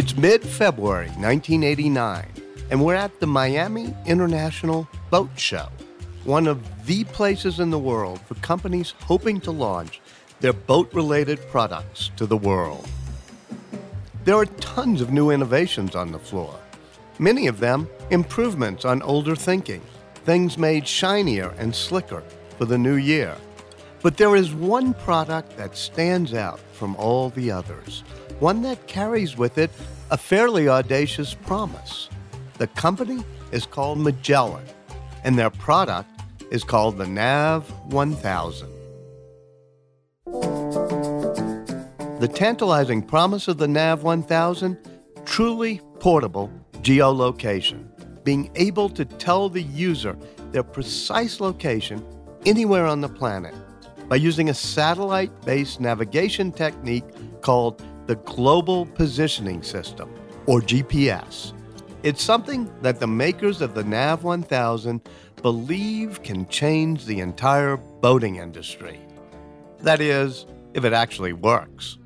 It's mid February 1989, and we're at the Miami International Boat Show, one of the places in the world for companies hoping to launch their boat related products to the world. There are tons of new innovations on the floor, many of them improvements on older thinking, things made shinier and slicker for the new year. But there is one product that stands out from all the others, one that carries with it a fairly audacious promise. The company is called Magellan, and their product is called the NAV 1000. The tantalizing promise of the NAV 1000 truly portable geolocation, being able to tell the user their precise location anywhere on the planet by using a satellite based navigation technique called the Global Positioning System, or GPS. It's something that the makers of the NAV 1000 believe can change the entire boating industry. That is, if it actually works.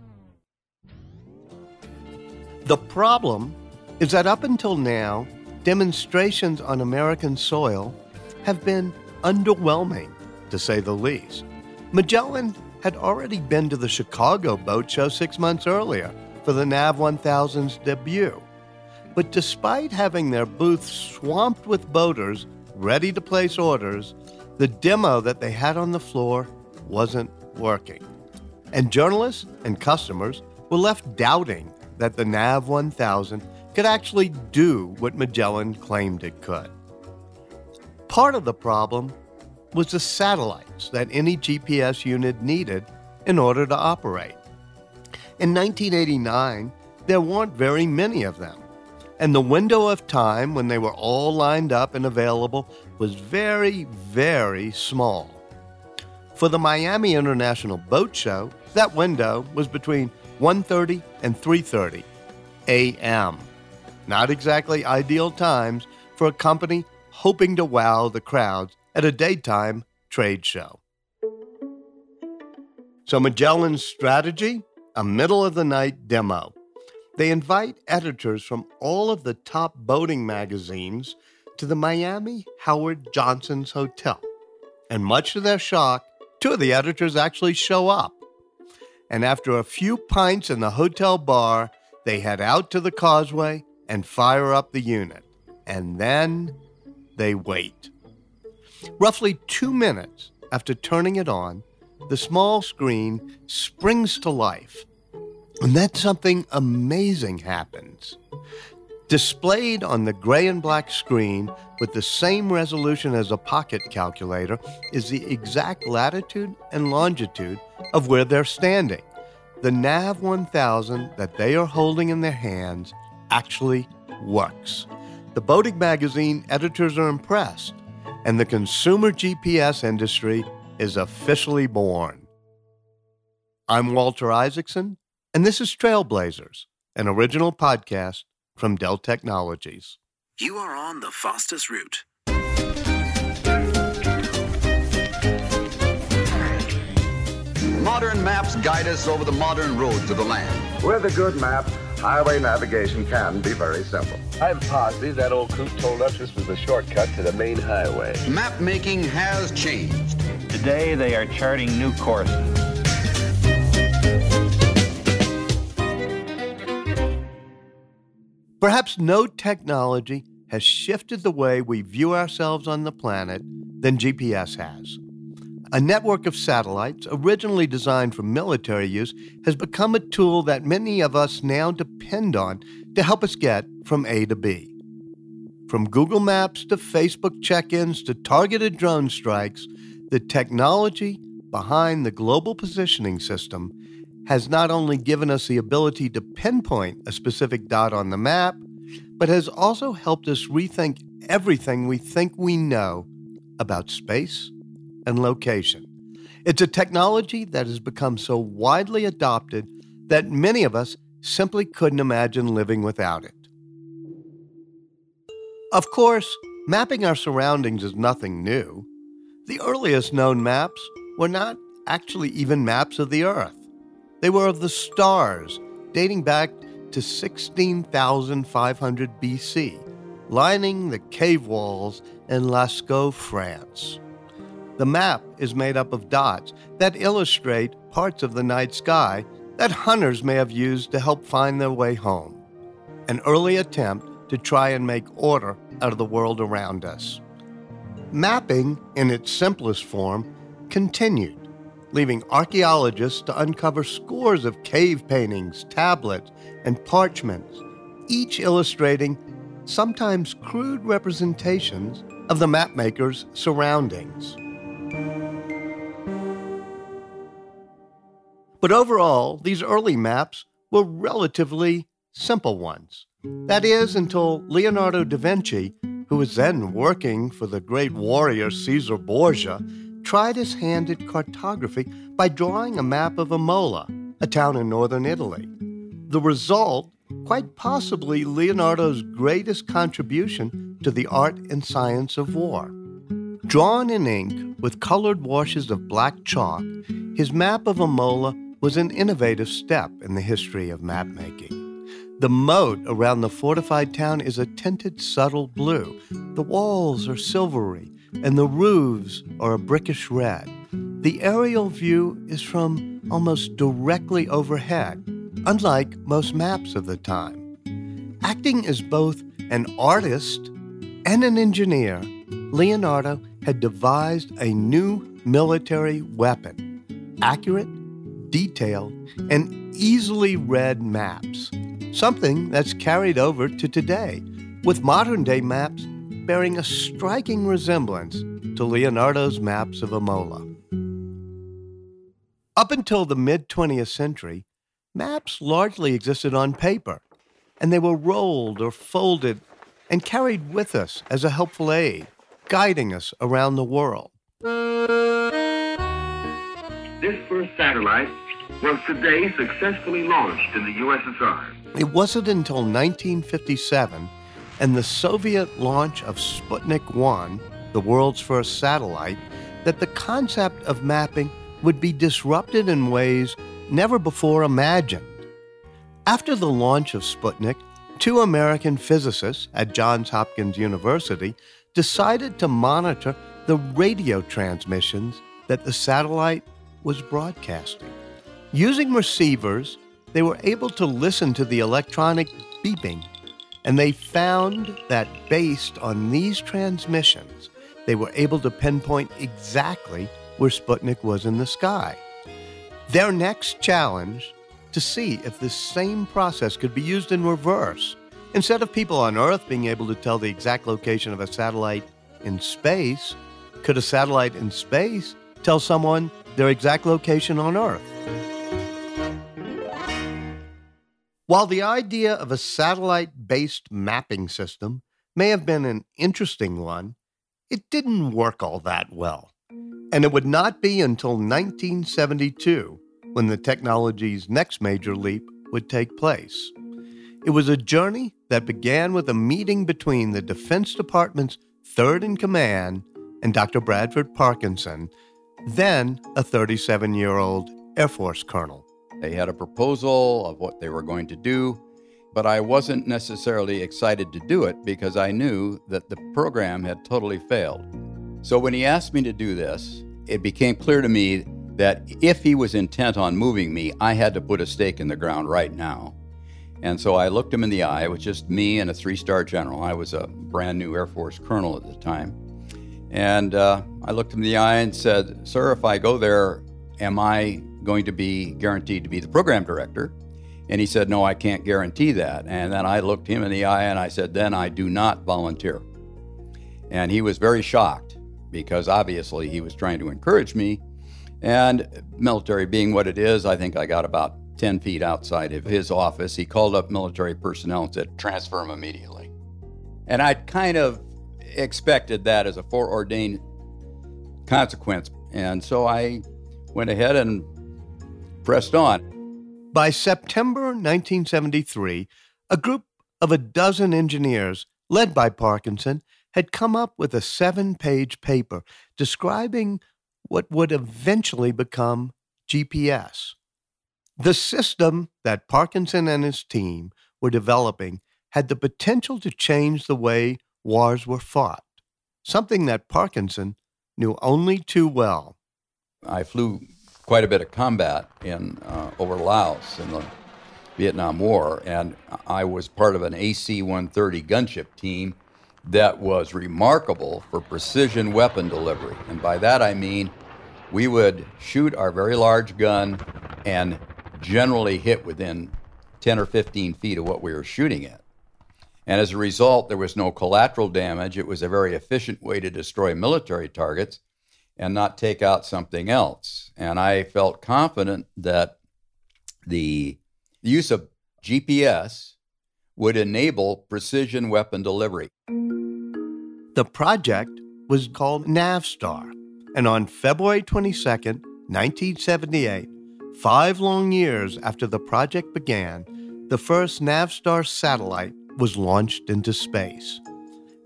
The problem is that up until now, demonstrations on American soil have been underwhelming, to say the least. Magellan had already been to the Chicago Boat Show six months earlier for the NAV 1000's debut. But despite having their booth swamped with boaters ready to place orders, the demo that they had on the floor wasn't working. And journalists and customers were left doubting that the NAV 1000 could actually do what Magellan claimed it could. Part of the problem was the satellites that any GPS unit needed in order to operate. In 1989, there weren't very many of them, and the window of time when they were all lined up and available was very, very small. For the Miami International Boat Show, that window was between 1:30 and 3:30 a.m. Not exactly ideal times for a company hoping to wow the crowds at a daytime trade show. So Magellan's strategy? A middle of the night demo. They invite editors from all of the top boating magazines to the Miami Howard Johnson's Hotel. And much to their shock, two of the editors actually show up. And after a few pints in the hotel bar, they head out to the causeway and fire up the unit. And then they wait. Roughly two minutes after turning it on, the small screen springs to life. And then something amazing happens. Displayed on the gray and black screen with the same resolution as a pocket calculator is the exact latitude and longitude of where they're standing. The NAV 1000 that they are holding in their hands actually works. The boating magazine editors are impressed, and the consumer GPS industry is officially born. I'm Walter Isaacson, and this is Trailblazers, an original podcast from Dell Technologies. You are on the fastest route. Modern maps guide us over the modern roads of the land. With a good map, highway navigation can be very simple. I'm positive that old coot told us this was the shortcut to the main highway. Map making has changed. Today they are charting new courses. Perhaps no technology has shifted the way we view ourselves on the planet than GPS has. A network of satellites, originally designed for military use, has become a tool that many of us now depend on to help us get from A to B. From Google Maps to Facebook check ins to targeted drone strikes, the technology behind the global positioning system has not only given us the ability to pinpoint a specific dot on the map, but has also helped us rethink everything we think we know about space and location. It's a technology that has become so widely adopted that many of us simply couldn't imagine living without it. Of course, mapping our surroundings is nothing new. The earliest known maps were not actually even maps of the Earth. They were of the stars, dating back to 16,500 BC, lining the cave walls in Lascaux, France. The map is made up of dots that illustrate parts of the night sky that hunters may have used to help find their way home. An early attempt to try and make order out of the world around us. Mapping, in its simplest form, continued, leaving archaeologists to uncover scores of cave paintings, tablets, and parchments, each illustrating sometimes crude representations of the mapmaker's surroundings. But overall, these early maps were relatively simple ones. That is, until Leonardo da Vinci, who was then working for the great warrior Cesare Borgia, tried his hand at cartography by drawing a map of Imola, a town in northern Italy. The result, quite possibly Leonardo's greatest contribution to the art and science of war. Drawn in ink with colored washes of black chalk, his map of Imola was an innovative step in the history of mapmaking. The moat around the fortified town is a tinted subtle blue. The walls are silvery, and the roofs are a brickish red. The aerial view is from almost directly overhead, unlike most maps of the time. Acting as both an artist and an engineer, Leonardo had devised a new military weapon accurate, detailed, and easily read maps, something that's carried over to today, with modern day maps bearing a striking resemblance to Leonardo's maps of Imola. Up until the mid 20th century, maps largely existed on paper, and they were rolled or folded and carried with us as a helpful aid, guiding us around the world. This first satellite was today successfully launched in the USSR. It wasn't until 1957 and the Soviet launch of Sputnik 1, the world's first satellite, that the concept of mapping would be disrupted in ways never before imagined. After the launch of Sputnik, two American physicists at Johns Hopkins University decided to monitor the radio transmissions that the satellite was broadcasting. Using receivers, they were able to listen to the electronic beeping, and they found that based on these transmissions, they were able to pinpoint exactly where Sputnik was in the sky. Their next challenge to see if this same process could be used in reverse. Instead of people on Earth being able to tell the exact location of a satellite in space, could a satellite in space tell someone their exact location on Earth? While the idea of a satellite based mapping system may have been an interesting one, it didn't work all that well. And it would not be until 1972 when the technology's next major leap would take place. It was a journey that began with a meeting between the Defense Department's third in command and Dr. Bradford Parkinson, then a 37 year old Air Force colonel. They had a proposal of what they were going to do, but I wasn't necessarily excited to do it because I knew that the program had totally failed. So when he asked me to do this, it became clear to me that if he was intent on moving me, I had to put a stake in the ground right now. And so I looked him in the eye. It was just me and a three star general. I was a brand new Air Force colonel at the time. And uh, I looked him in the eye and said, Sir, if I go there, am I going to be guaranteed to be the program director? And he said, No, I can't guarantee that. And then I looked him in the eye and I said, Then I do not volunteer. And he was very shocked because obviously he was trying to encourage me. And military being what it is, I think I got about 10 feet outside of his office. He called up military personnel and said, Transfer him immediately. And I kind of expected that as a foreordained consequence. And so I went ahead and pressed on. By September 1973, a group of a dozen engineers, led by Parkinson, had come up with a seven page paper describing what would eventually become GPS. The system that Parkinson and his team were developing had the potential to change the way wars were fought, something that Parkinson knew only too well. I flew quite a bit of combat in uh, over Laos in the Vietnam War, and I was part of an AC-130 gunship team that was remarkable for precision weapon delivery. And by that I mean we would shoot our very large gun and generally hit within 10 or 15 feet of what we were shooting at. And as a result, there was no collateral damage. It was a very efficient way to destroy military targets and not take out something else. And I felt confident that the use of GPS would enable precision weapon delivery. The project was called Navstar, and on February 22, 1978, five long years after the project began, the first Navstar satellite was launched into space.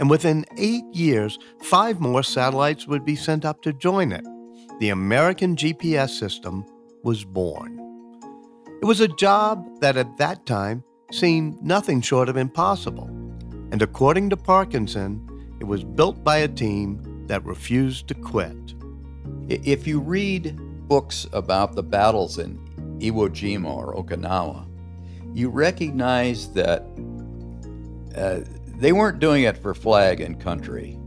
And within eight years, five more satellites would be sent up to join it. The American GPS system was born. It was a job that at that time seemed nothing short of impossible. And according to Parkinson, it was built by a team that refused to quit. If you read books about the battles in Iwo Jima or Okinawa, you recognize that uh, they weren't doing it for flag and country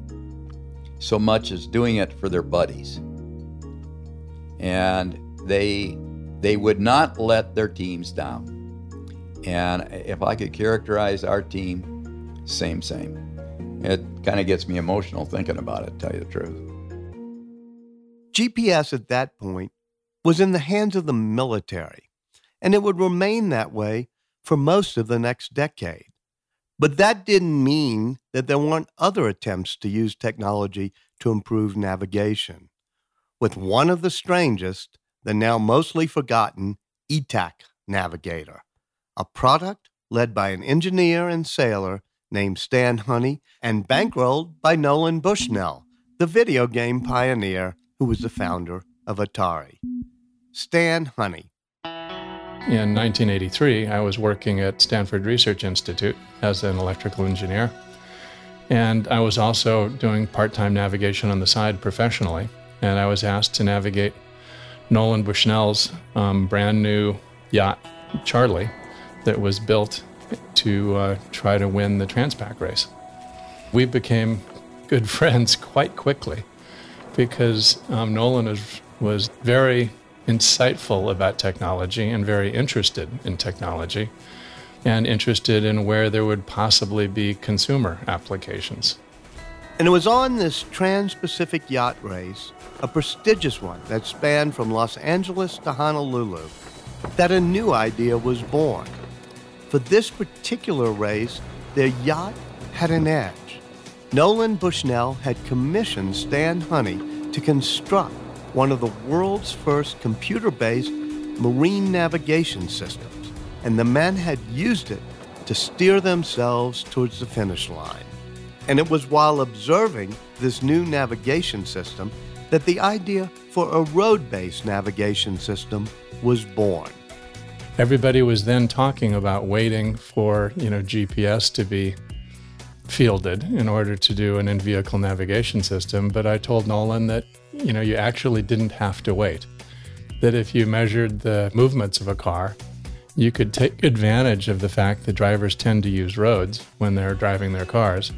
so much as doing it for their buddies. And they they would not let their teams down. And if I could characterize our team, same, same. It kind of gets me emotional thinking about it, tell you the truth. GPS at that point was in the hands of the military, and it would remain that way for most of the next decade. But that didn't mean that there weren't other attempts to use technology to improve navigation. With one of the strangest, the now mostly forgotten Etak Navigator, a product led by an engineer and sailor named Stan Honey and bankrolled by Nolan Bushnell, the video game pioneer who was the founder of Atari. Stan Honey. In 1983, I was working at Stanford Research Institute as an electrical engineer. And I was also doing part time navigation on the side professionally. And I was asked to navigate Nolan Bushnell's um, brand new yacht, Charlie, that was built to uh, try to win the Transpac race. We became good friends quite quickly because um, Nolan was, was very insightful about technology and very interested in technology and interested in where there would possibly be consumer applications. And it was on this Trans Pacific yacht race, a prestigious one that spanned from Los Angeles to Honolulu, that a new idea was born. For this particular race, their yacht had an edge. Nolan Bushnell had commissioned Stan Honey to construct one of the world's first computer based marine navigation systems, and the men had used it to steer themselves towards the finish line. And it was while observing this new navigation system that the idea for a road based navigation system was born. Everybody was then talking about waiting for, you know, GPS to be fielded in order to do an in-vehicle navigation system, but I told Nolan that, you know, you actually didn't have to wait. That if you measured the movements of a car, you could take advantage of the fact that drivers tend to use roads when they're driving their cars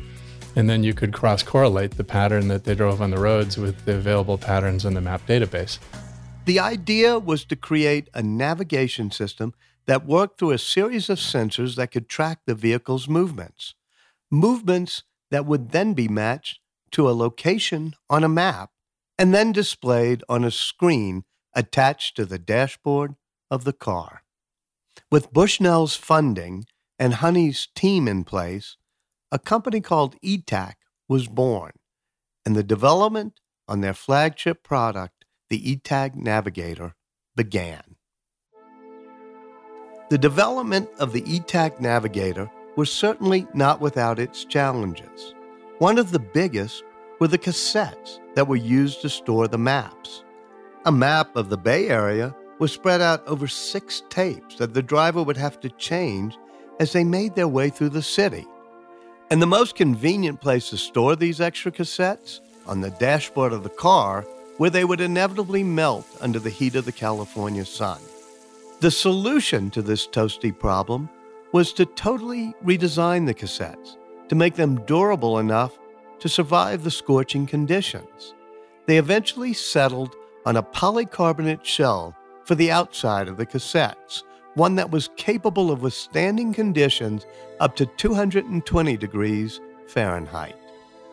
and then you could cross correlate the pattern that they drove on the roads with the available patterns in the map database. The idea was to create a navigation system that worked through a series of sensors that could track the vehicle's movements. Movements that would then be matched to a location on a map and then displayed on a screen attached to the dashboard of the car. With Bushnell's funding and Honey's team in place, a company called Etak was born, and the development on their flagship product, the Etak Navigator, began. The development of the Etak Navigator was certainly not without its challenges. One of the biggest were the cassettes that were used to store the maps. A map of the Bay Area was spread out over six tapes that the driver would have to change as they made their way through the city. And the most convenient place to store these extra cassettes? On the dashboard of the car, where they would inevitably melt under the heat of the California sun. The solution to this toasty problem was to totally redesign the cassettes to make them durable enough to survive the scorching conditions. They eventually settled on a polycarbonate shell for the outside of the cassettes, one that was capable of withstanding conditions up to 220 degrees Fahrenheit.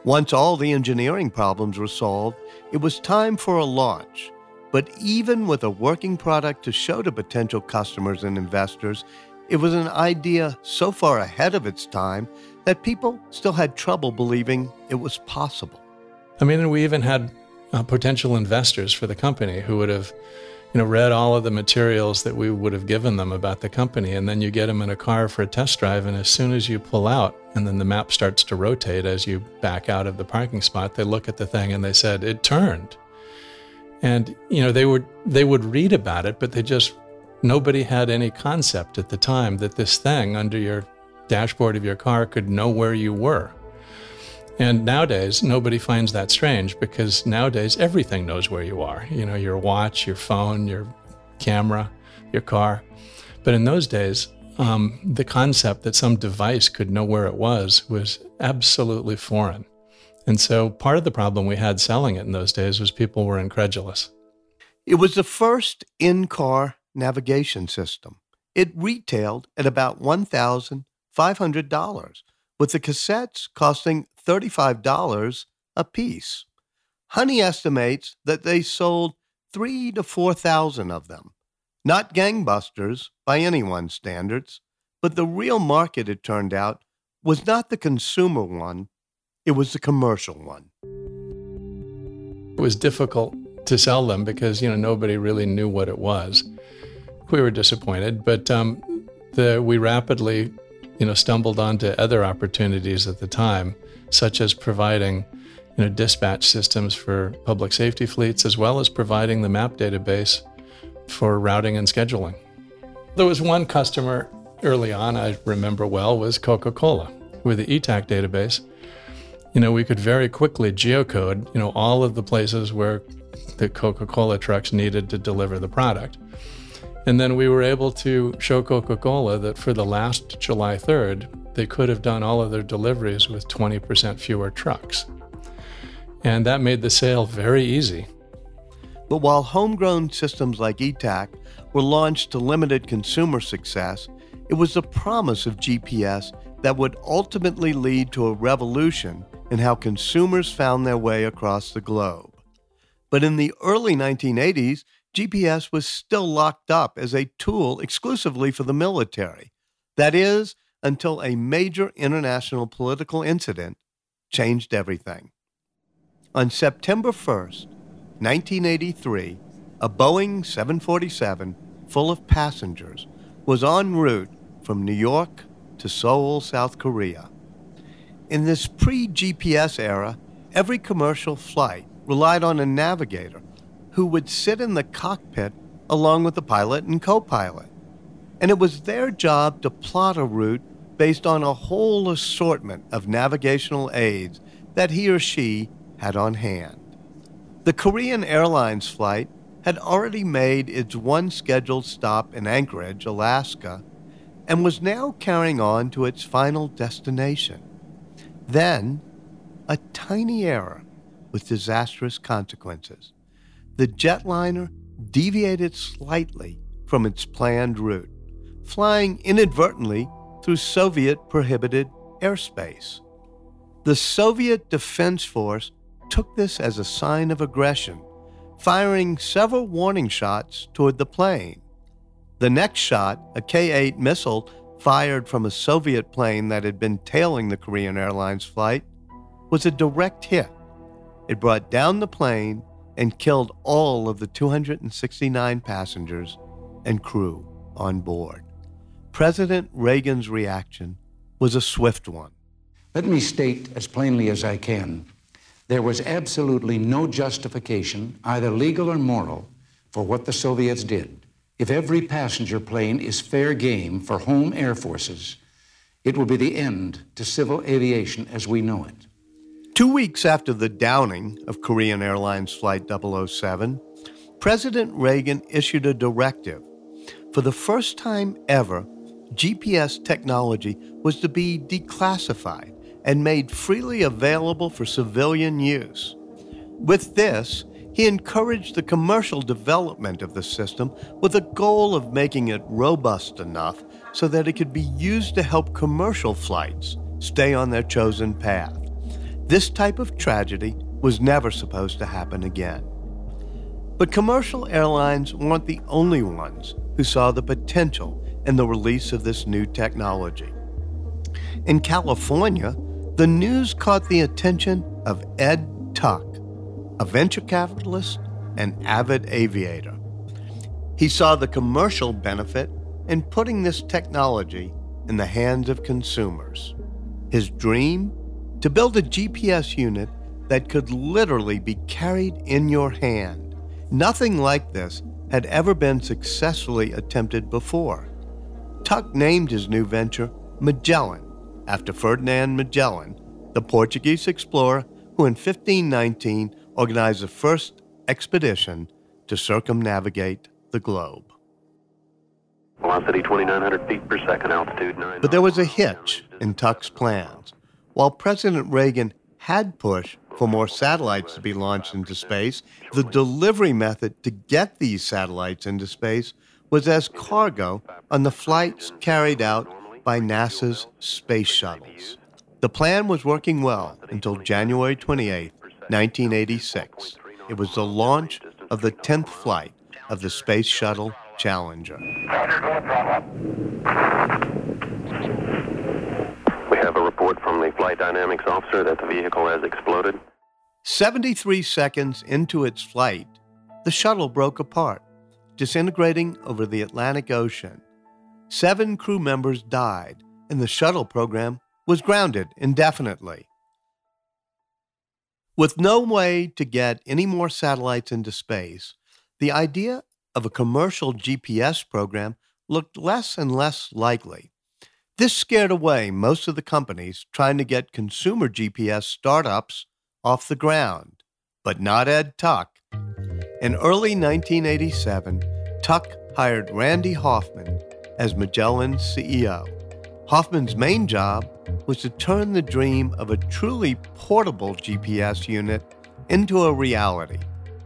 Once all the engineering problems were solved, it was time for a launch. But even with a working product to show to potential customers and investors, it was an idea so far ahead of its time that people still had trouble believing it was possible. I mean, we even had uh, potential investors for the company who would have you know, read all of the materials that we would have given them about the company. And then you get them in a car for a test drive. And as soon as you pull out, and then the map starts to rotate as you back out of the parking spot, they look at the thing and they said, it turned. And, you know, they would, they would read about it, but they just, nobody had any concept at the time that this thing under your dashboard of your car could know where you were. And nowadays, nobody finds that strange because nowadays everything knows where you are. You know, your watch, your phone, your camera, your car. But in those days, um, the concept that some device could know where it was was absolutely foreign. And so part of the problem we had selling it in those days was people were incredulous. It was the first in car navigation system. It retailed at about $1,500, with the cassettes costing $35 a piece. Honey estimates that they sold three to 4,000 of them. Not gangbusters by anyone's standards, but the real market, it turned out, was not the consumer one, it was the commercial one. It was difficult to sell them because, you know, nobody really knew what it was. We were disappointed, but um, the, we rapidly, you know, stumbled onto other opportunities at the time such as providing you know, dispatch systems for public safety fleets, as well as providing the map database for routing and scheduling. There was one customer early on I remember well was Coca-Cola. With the Etak database, you know, we could very quickly geocode, you know, all of the places where the Coca-Cola trucks needed to deliver the product. And then we were able to show Coca Cola that for the last July 3rd, they could have done all of their deliveries with 20% fewer trucks. And that made the sale very easy. But while homegrown systems like Etak were launched to limited consumer success, it was the promise of GPS that would ultimately lead to a revolution in how consumers found their way across the globe. But in the early 1980s, GPS was still locked up as a tool exclusively for the military. That is, until a major international political incident changed everything. On September 1st, 1983, a Boeing 747 full of passengers was en route from New York to Seoul, South Korea. In this pre GPS era, every commercial flight relied on a navigator who would sit in the cockpit along with the pilot and co pilot. And it was their job to plot a route based on a whole assortment of navigational aids that he or she had on hand. The Korean Airlines flight had already made its one scheduled stop in Anchorage, Alaska, and was now carrying on to its final destination. Then, a tiny error with disastrous consequences the jetliner deviated slightly from its planned route, flying inadvertently through Soviet prohibited airspace. The Soviet Defense Force took this as a sign of aggression, firing several warning shots toward the plane. The next shot, a K 8 missile fired from a Soviet plane that had been tailing the Korean Airlines flight, was a direct hit. It brought down the plane and killed all of the 269 passengers and crew on board. President Reagan's reaction was a swift one. Let me state as plainly as I can there was absolutely no justification, either legal or moral, for what the Soviets did. If every passenger plane is fair game for home air forces, it will be the end to civil aviation as we know it. Two weeks after the downing of Korean Airlines Flight 007, President Reagan issued a directive. For the first time ever, GPS technology was to be declassified and made freely available for civilian use. With this, he encouraged the commercial development of the system with a goal of making it robust enough so that it could be used to help commercial flights stay on their chosen path. This type of tragedy was never supposed to happen again. But commercial airlines weren't the only ones who saw the potential in the release of this new technology. In California, the news caught the attention of Ed Tuck, a venture capitalist and avid aviator. He saw the commercial benefit in putting this technology in the hands of consumers. His dream? To build a GPS unit that could literally be carried in your hand. Nothing like this had ever been successfully attempted before. Tuck named his new venture Magellan, after Ferdinand Magellan, the Portuguese explorer who in 1519 organized the first expedition to circumnavigate the globe. Velocity 2,900 feet per second, altitude 9. But there was a hitch in Tuck's plans. While President Reagan had pushed for more satellites to be launched into space, the delivery method to get these satellites into space was as cargo on the flights carried out by NASA's space shuttles. The plan was working well until January 28, 1986. It was the launch of the 10th flight of the Space Shuttle Challenger. We have flight dynamics officer that the vehicle has exploded. 73 seconds into its flight, the shuttle broke apart, disintegrating over the Atlantic Ocean. Seven crew members died, and the shuttle program was grounded indefinitely. With no way to get any more satellites into space, the idea of a commercial GPS program looked less and less likely. This scared away most of the companies trying to get consumer GPS startups off the ground, but not Ed Tuck. In early 1987, Tuck hired Randy Hoffman as Magellan's CEO. Hoffman's main job was to turn the dream of a truly portable GPS unit into a reality.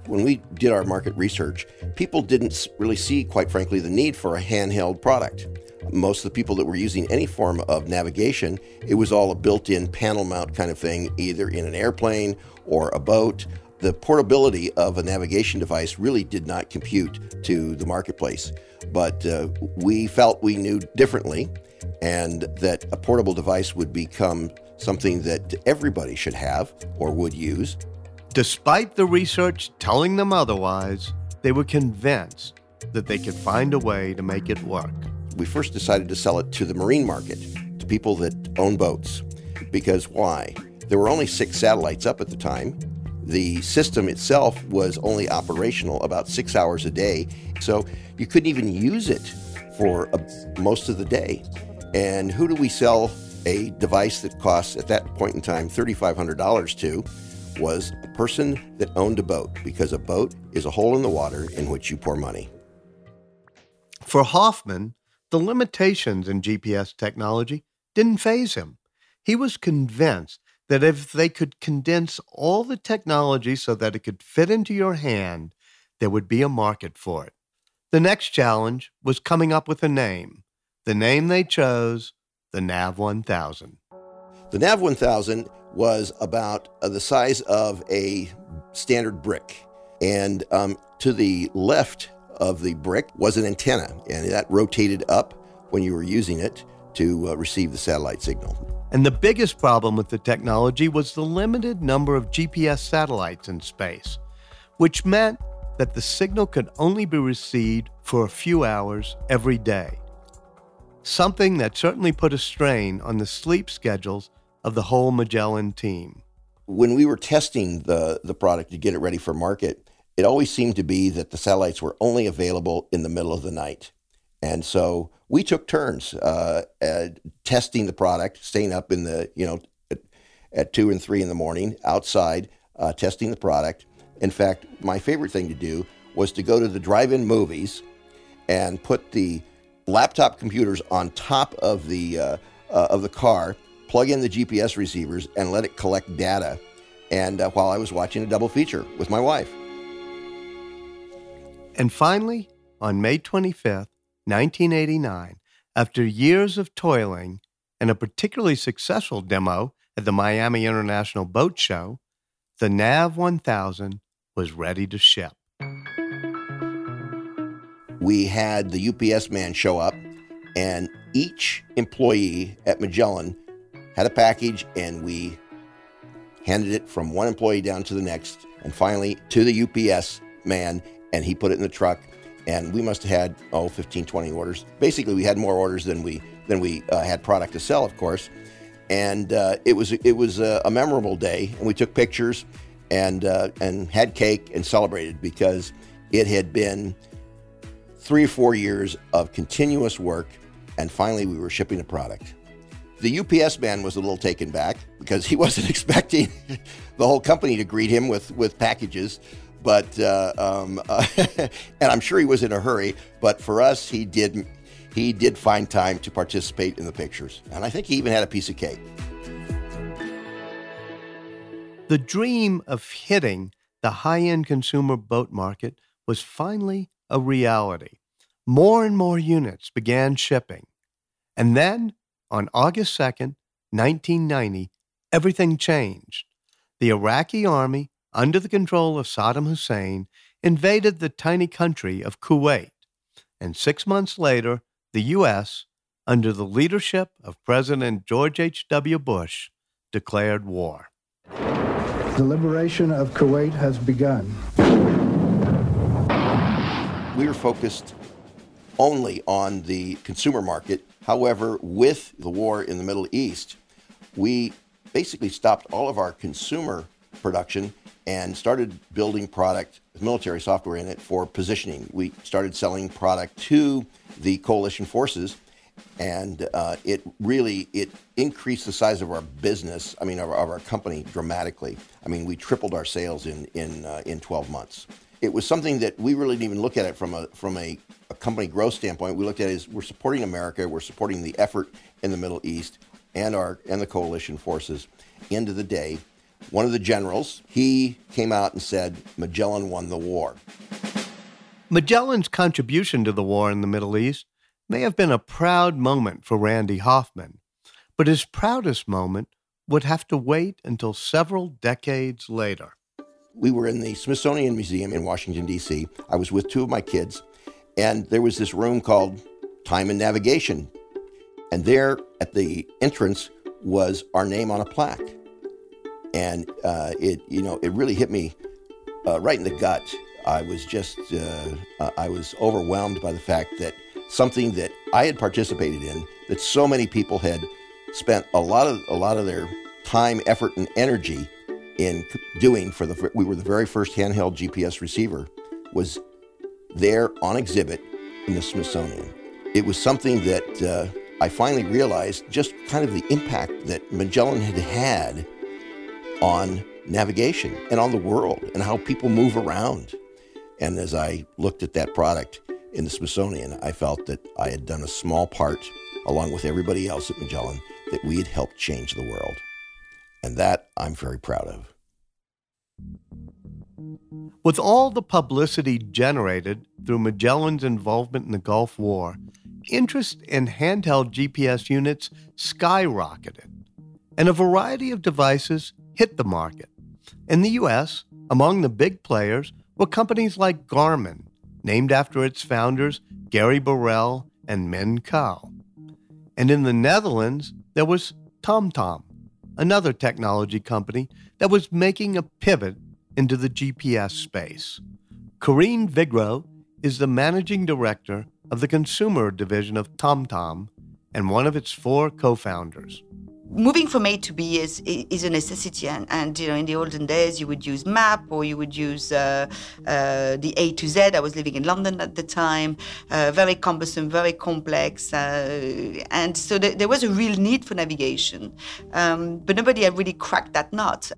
When we did our market research, people didn't really see, quite frankly, the need for a handheld product. Most of the people that were using any form of navigation, it was all a built in panel mount kind of thing, either in an airplane or a boat. The portability of a navigation device really did not compute to the marketplace. But uh, we felt we knew differently and that a portable device would become something that everybody should have or would use. Despite the research telling them otherwise, they were convinced that they could find a way to make it work. We first decided to sell it to the marine market, to people that own boats. Because why? There were only six satellites up at the time. The system itself was only operational about six hours a day, so you couldn't even use it for a, most of the day. And who do we sell a device that costs at that point in time $3,500 to? was a person that owned a boat because a boat is a hole in the water in which you pour money. For Hoffman, the limitations in GPS technology didn't faze him. He was convinced that if they could condense all the technology so that it could fit into your hand, there would be a market for it. The next challenge was coming up with a name. The name they chose, the NAV 1000. The NAV 1000 was about uh, the size of a standard brick. And um, to the left of the brick was an antenna, and that rotated up when you were using it to uh, receive the satellite signal. And the biggest problem with the technology was the limited number of GPS satellites in space, which meant that the signal could only be received for a few hours every day. Something that certainly put a strain on the sleep schedules of the whole Magellan team. When we were testing the, the product to get it ready for market, it always seemed to be that the satellites were only available in the middle of the night. And so we took turns uh, testing the product, staying up in the, you know, at, at two and three in the morning outside, uh, testing the product. In fact, my favorite thing to do was to go to the drive in movies and put the laptop computers on top of the, uh, uh, of the car, plug in the GPS receivers, and let it collect data. And uh, while I was watching a double feature with my wife. And finally, on May 25th, 1989, after years of toiling and a particularly successful demo at the Miami International Boat Show, the NAV 1000 was ready to ship. We had the UPS man show up, and each employee at Magellan had a package, and we handed it from one employee down to the next, and finally to the UPS man, and he put it in the truck. And we must have had oh 15, 20 orders. Basically, we had more orders than we than we uh, had product to sell, of course. And uh, it was it was a, a, memorable day, and we took pictures and uh, and had cake and celebrated because it had been three or four years of continuous work, and finally we were shipping the product. The UPS man was a little taken back because he wasn't expecting the whole company to greet him with with packages but uh, um, uh, and I'm sure he was in a hurry. But for us, he did he did find time to participate in the pictures, and I think he even had a piece of cake. The dream of hitting the high-end consumer boat market was finally a reality. More and more units began shipping, and then on August 2nd, 1990, everything changed. The Iraqi army under the control of Saddam Hussein, invaded the tiny country of Kuwait. And six months later, the U.S., under the leadership of President George H.W. Bush, declared war. The liberation of Kuwait has begun. We were focused only on the consumer market. However, with the war in the Middle East, we basically stopped all of our consumer production and started building product with military software in it for positioning. We started selling product to the coalition forces, and uh, it really it increased the size of our business. I mean, of, of our company dramatically. I mean, we tripled our sales in in uh, in 12 months. It was something that we really didn't even look at it from a from a, a company growth standpoint. We looked at it as we're supporting America, we're supporting the effort in the Middle East and our and the coalition forces. End of the day, one of the generals, he came out and said Magellan won the war. Magellan's contribution to the war in the Middle East may have been a proud moment for Randy Hoffman, but his proudest moment would have to wait until several decades later. We were in the Smithsonian Museum in Washington, D.C. I was with two of my kids, and there was this room called Time and Navigation. And there at the entrance was our name on a plaque and uh, it you know it really hit me uh, right in the gut. I was just uh, uh, I was overwhelmed by the fact that something that I had participated in, that so many people had spent a lot of a lot of their time, effort, and energy in doing for the we were the very first handheld GPS receiver was there on exhibit in the Smithsonian. It was something that uh, I finally realized just kind of the impact that Magellan had had on navigation and on the world and how people move around. And as I looked at that product in the Smithsonian, I felt that I had done a small part, along with everybody else at Magellan, that we had helped change the world. And that I'm very proud of. With all the publicity generated through Magellan's involvement in the Gulf War, interest in handheld GPS units skyrocketed, and a variety of devices hit the market. In the US, among the big players were companies like Garmin, named after its founders Gary Burrell and Kao. And in the Netherlands, there was TomTom, another technology company that was making a pivot into the GPS space. Corinne Vigreux is the managing director of the consumer division of TomTom and one of its four co founders moving from A to B is is a necessity, and, and you know in the olden days you would use map or you would use uh, uh, the A to Z. I was living in London at the time, uh, very cumbersome, very complex, uh, and so th- there was a real need for navigation, um, but nobody had really cracked that nut.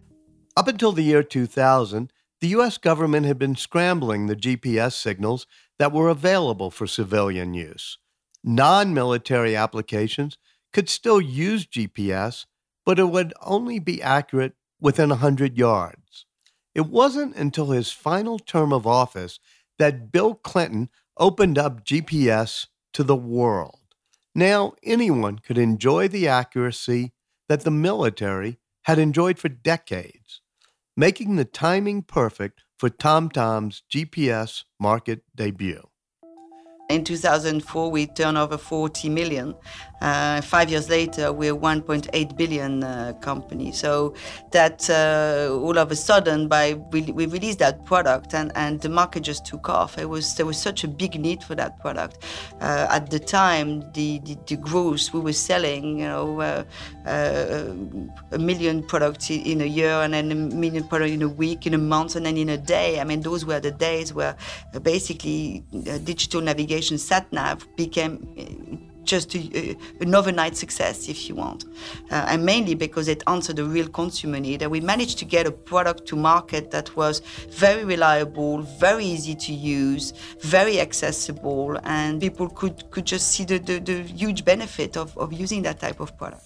Up until the year 2000, the U.S. government had been scrambling the GPS signals that were available for civilian use. Non military applications could still use GPS, but it would only be accurate within 100 yards. It wasn't until his final term of office that Bill Clinton opened up GPS to the world. Now anyone could enjoy the accuracy that the military had enjoyed for decades, making the timing perfect for TomTom's GPS market debut. In 2004, we turned over 40 million. Uh, five years later, we're 1.8 billion uh, company. So that uh, all of a sudden, by we, we, released that product and, and the market just took off. It was there was such a big need for that product. Uh, at the time, the, the, the growth we were selling, you know, uh, uh, a million products in a year and then a million products in a week, in a month, and then in a day. I mean, those were the days where basically digital navigation navigation sat nav became just a, an overnight success, if you want. Uh, and mainly because it answered a real consumer need. And we managed to get a product to market that was very reliable, very easy to use, very accessible, and people could, could just see the, the, the huge benefit of, of using that type of product.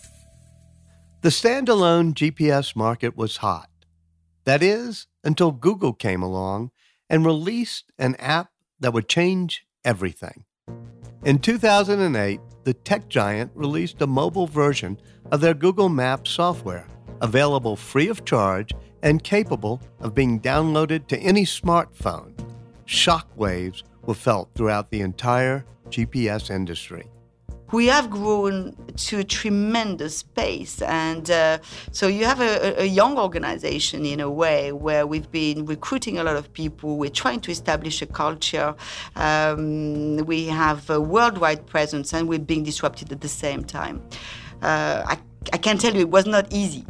The standalone GPS market was hot. That is, until Google came along and released an app that would change everything. In 2008, the tech giant released a mobile version of their Google Maps software, available free of charge and capable of being downloaded to any smartphone. Shockwaves were felt throughout the entire GPS industry we have grown to a tremendous pace. And uh, so you have a, a, young organization in a way where we've been recruiting a lot of people. We're trying to establish a culture. Um, we have a worldwide presence and we're being disrupted at the same time. Uh, I, I can tell you it was not easy.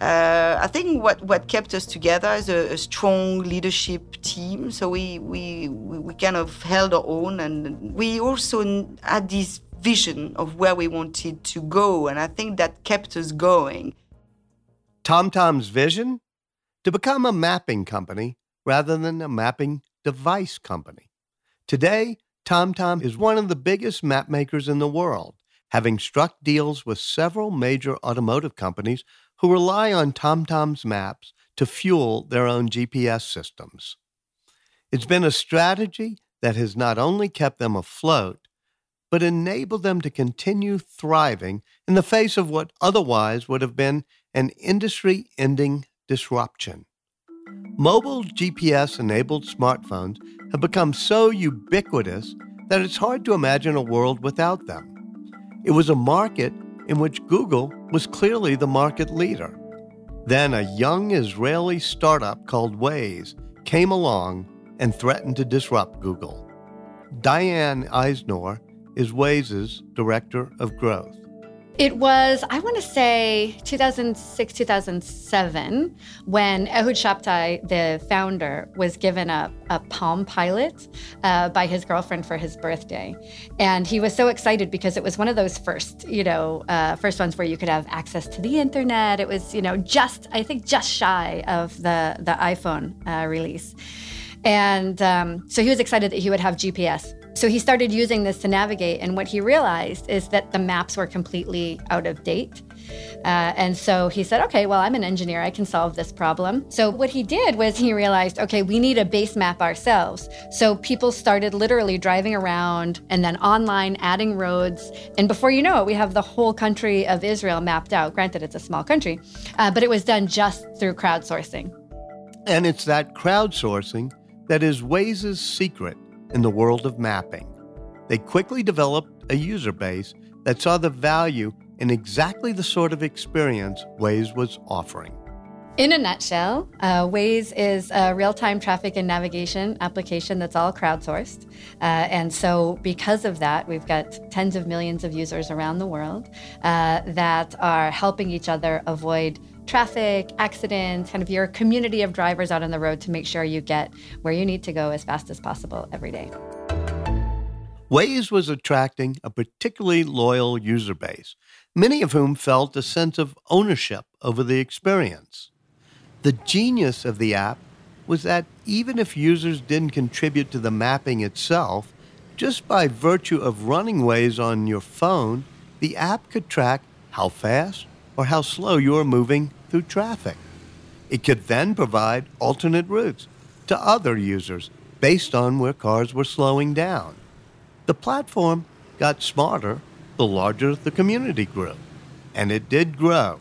Uh, I think what, what kept us together is a, a, strong leadership team. So we, we, we kind of held our own, and we also had this vision of where we wanted to go. And I think that kept us going. TomTom's vision? To become a mapping company rather than a mapping device company. Today, TomTom is one of the biggest map makers in the world, having struck deals with several major automotive companies who rely on TomTom's maps to fuel their own GPS systems. It's been a strategy that has not only kept them afloat, but enable them to continue thriving in the face of what otherwise would have been an industry ending disruption. Mobile GPS enabled smartphones have become so ubiquitous that it's hard to imagine a world without them. It was a market in which Google was clearly the market leader. Then a young Israeli startup called Waze came along and threatened to disrupt Google. Di-Ann Eisnor is Waze's Director of Growth. It was, I want to say, 2006, 2007, when Ehud Shabtai, the founder, was given a, a Palm Pilot uh, by his girlfriend for his birthday. And he was so excited because it was one of those first, you know, uh, first ones where you could have access to the internet. It was, you know, just, I think, just shy of the, the iPhone uh, release. And um, so he was excited that he would have GPS so he started using this to navigate, and what he realized is that the maps were completely out of date. Uh, and so he said, okay, well, I'm an engineer. I can solve this problem. So what he did was he realized, okay, we need a base map ourselves. So people started literally driving around and then online adding roads. And before you know it, we have the whole country of Israel mapped out. Granted, it's a small country, uh, but it was done just through crowdsourcing. And it's that crowdsourcing that is Waze's secret in the world of mapping. They quickly developed a user base that saw the value in exactly the sort of experience Waze was offering. In a nutshell, uh, Waze is a real time traffic and navigation application that's all crowdsourced. Uh, and so, because of that, we've got tens of millions of users around the world uh, that are helping each other avoid traffic, accidents, kind of your community of drivers out on the road to make sure you get where you need to go as fast as possible every day. Waze was attracting a particularly loyal user base, many of whom felt a sense of ownership over the experience. The genius of the app was that even if users didn't contribute to the mapping itself, just by virtue of running Waze on your phone, the app could track how fast or how slow you are moving through traffic. It could then provide alternate routes to other users based on where cars were slowing down. The platform got smarter the larger the community grew, and it did grow.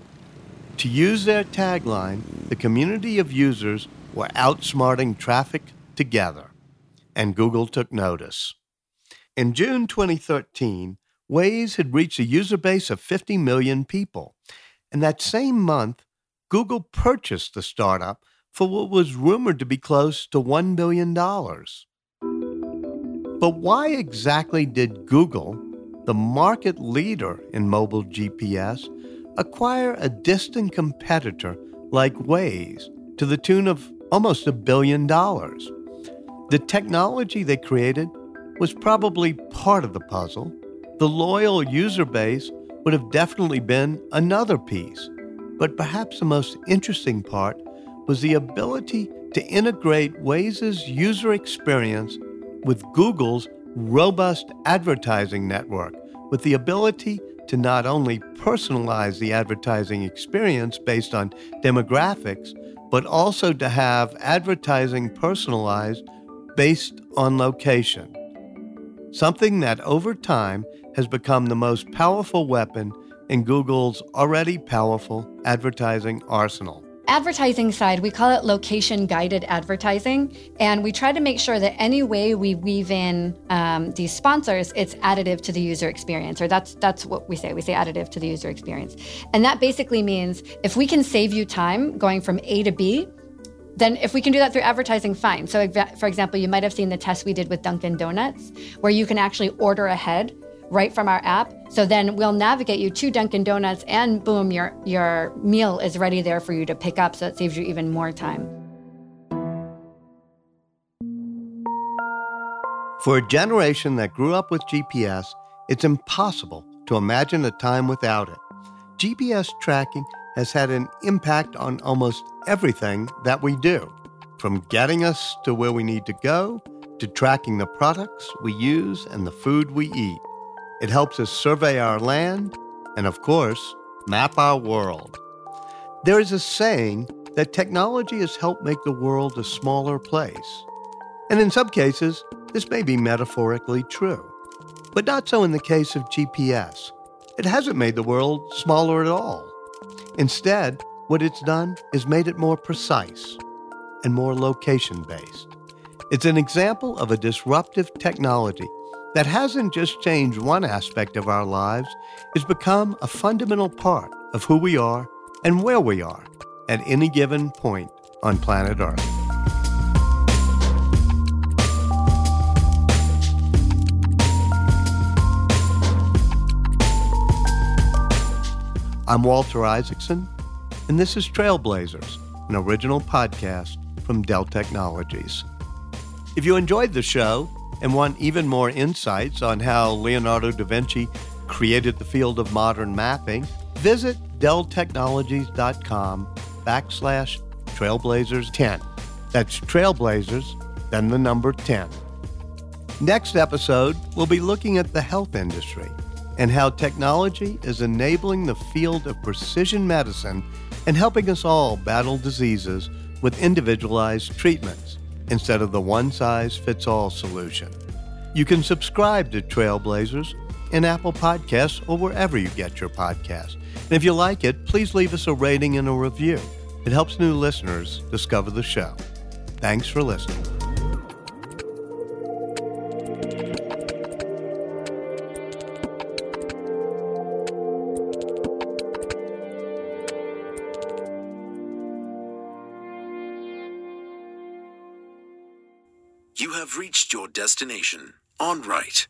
To use their tagline, the community of users were outsmarting traffic together, and Google took notice. In June 2013, Waze had reached a user base of 50 million people, and that same month, Google purchased the startup for what was rumored to be close to $1 billion. But why exactly did Google, the market leader in mobile GPS, acquire a distant competitor like Waze to the tune of almost a billion dollars. The technology they created was probably part of the puzzle. The loyal user base would have definitely been another piece. But perhaps the most interesting part was the ability to integrate Waze's user experience with Google's robust advertising network, with the ability to not only personalize the advertising experience based on demographics, but also to have advertising personalized based on location. Something that over time has become the most powerful weapon in Google's already powerful advertising arsenal advertising side, we call it location guided advertising. And we try to make sure that any way we weave in um, these sponsors, it's additive to the user experience, or that's, that's what we say. We say additive to the user experience. And that basically means if we can save you time going from A to B, then if we can do that through advertising, fine. So, for example, you might have seen the test we did with Dunkin' Donuts, where you can actually order ahead right from our app. So then we'll navigate you to Dunkin' Donuts and boom, your, your meal is ready there for you to pick up. So it saves you even more time. For a generation that grew up with GPS, it's impossible to imagine a time without it. GPS tracking has had an impact on almost everything that we do, from getting us to where we need to go to tracking the products we use and the food we eat. It helps us survey our land and, of course, map our world. There is a saying that technology has helped make the world a smaller place. And in some cases, this may be metaphorically true. But not so in the case of GPS. It hasn't made the world smaller at all. Instead, what it's done is made it more precise and more location based. It's an example of a disruptive technology that hasn't just changed one aspect of our lives, it's become a fundamental part of who we are and where we are at any given point on planet Earth. I'm Walter Isaacson, and this is Trailblazers, an original podcast from Dell Technologies. If you enjoyed the show, and want even more insights on how Leonardo da Vinci created the field of modern mapping, visit delltechnologies.com backslash trailblazers 10. That's trailblazers, then the number 10. Next episode, we'll be looking at the health industry and how technology is enabling the field of precision medicine and helping us all battle diseases with individualized treatments instead of the one size fits all solution. You can subscribe to Trailblazers in Apple Podcasts or wherever you get your podcasts. And if you like it, please leave us a rating and a review. It helps new listeners discover the show. Thanks for listening. Have reached your destination. On right.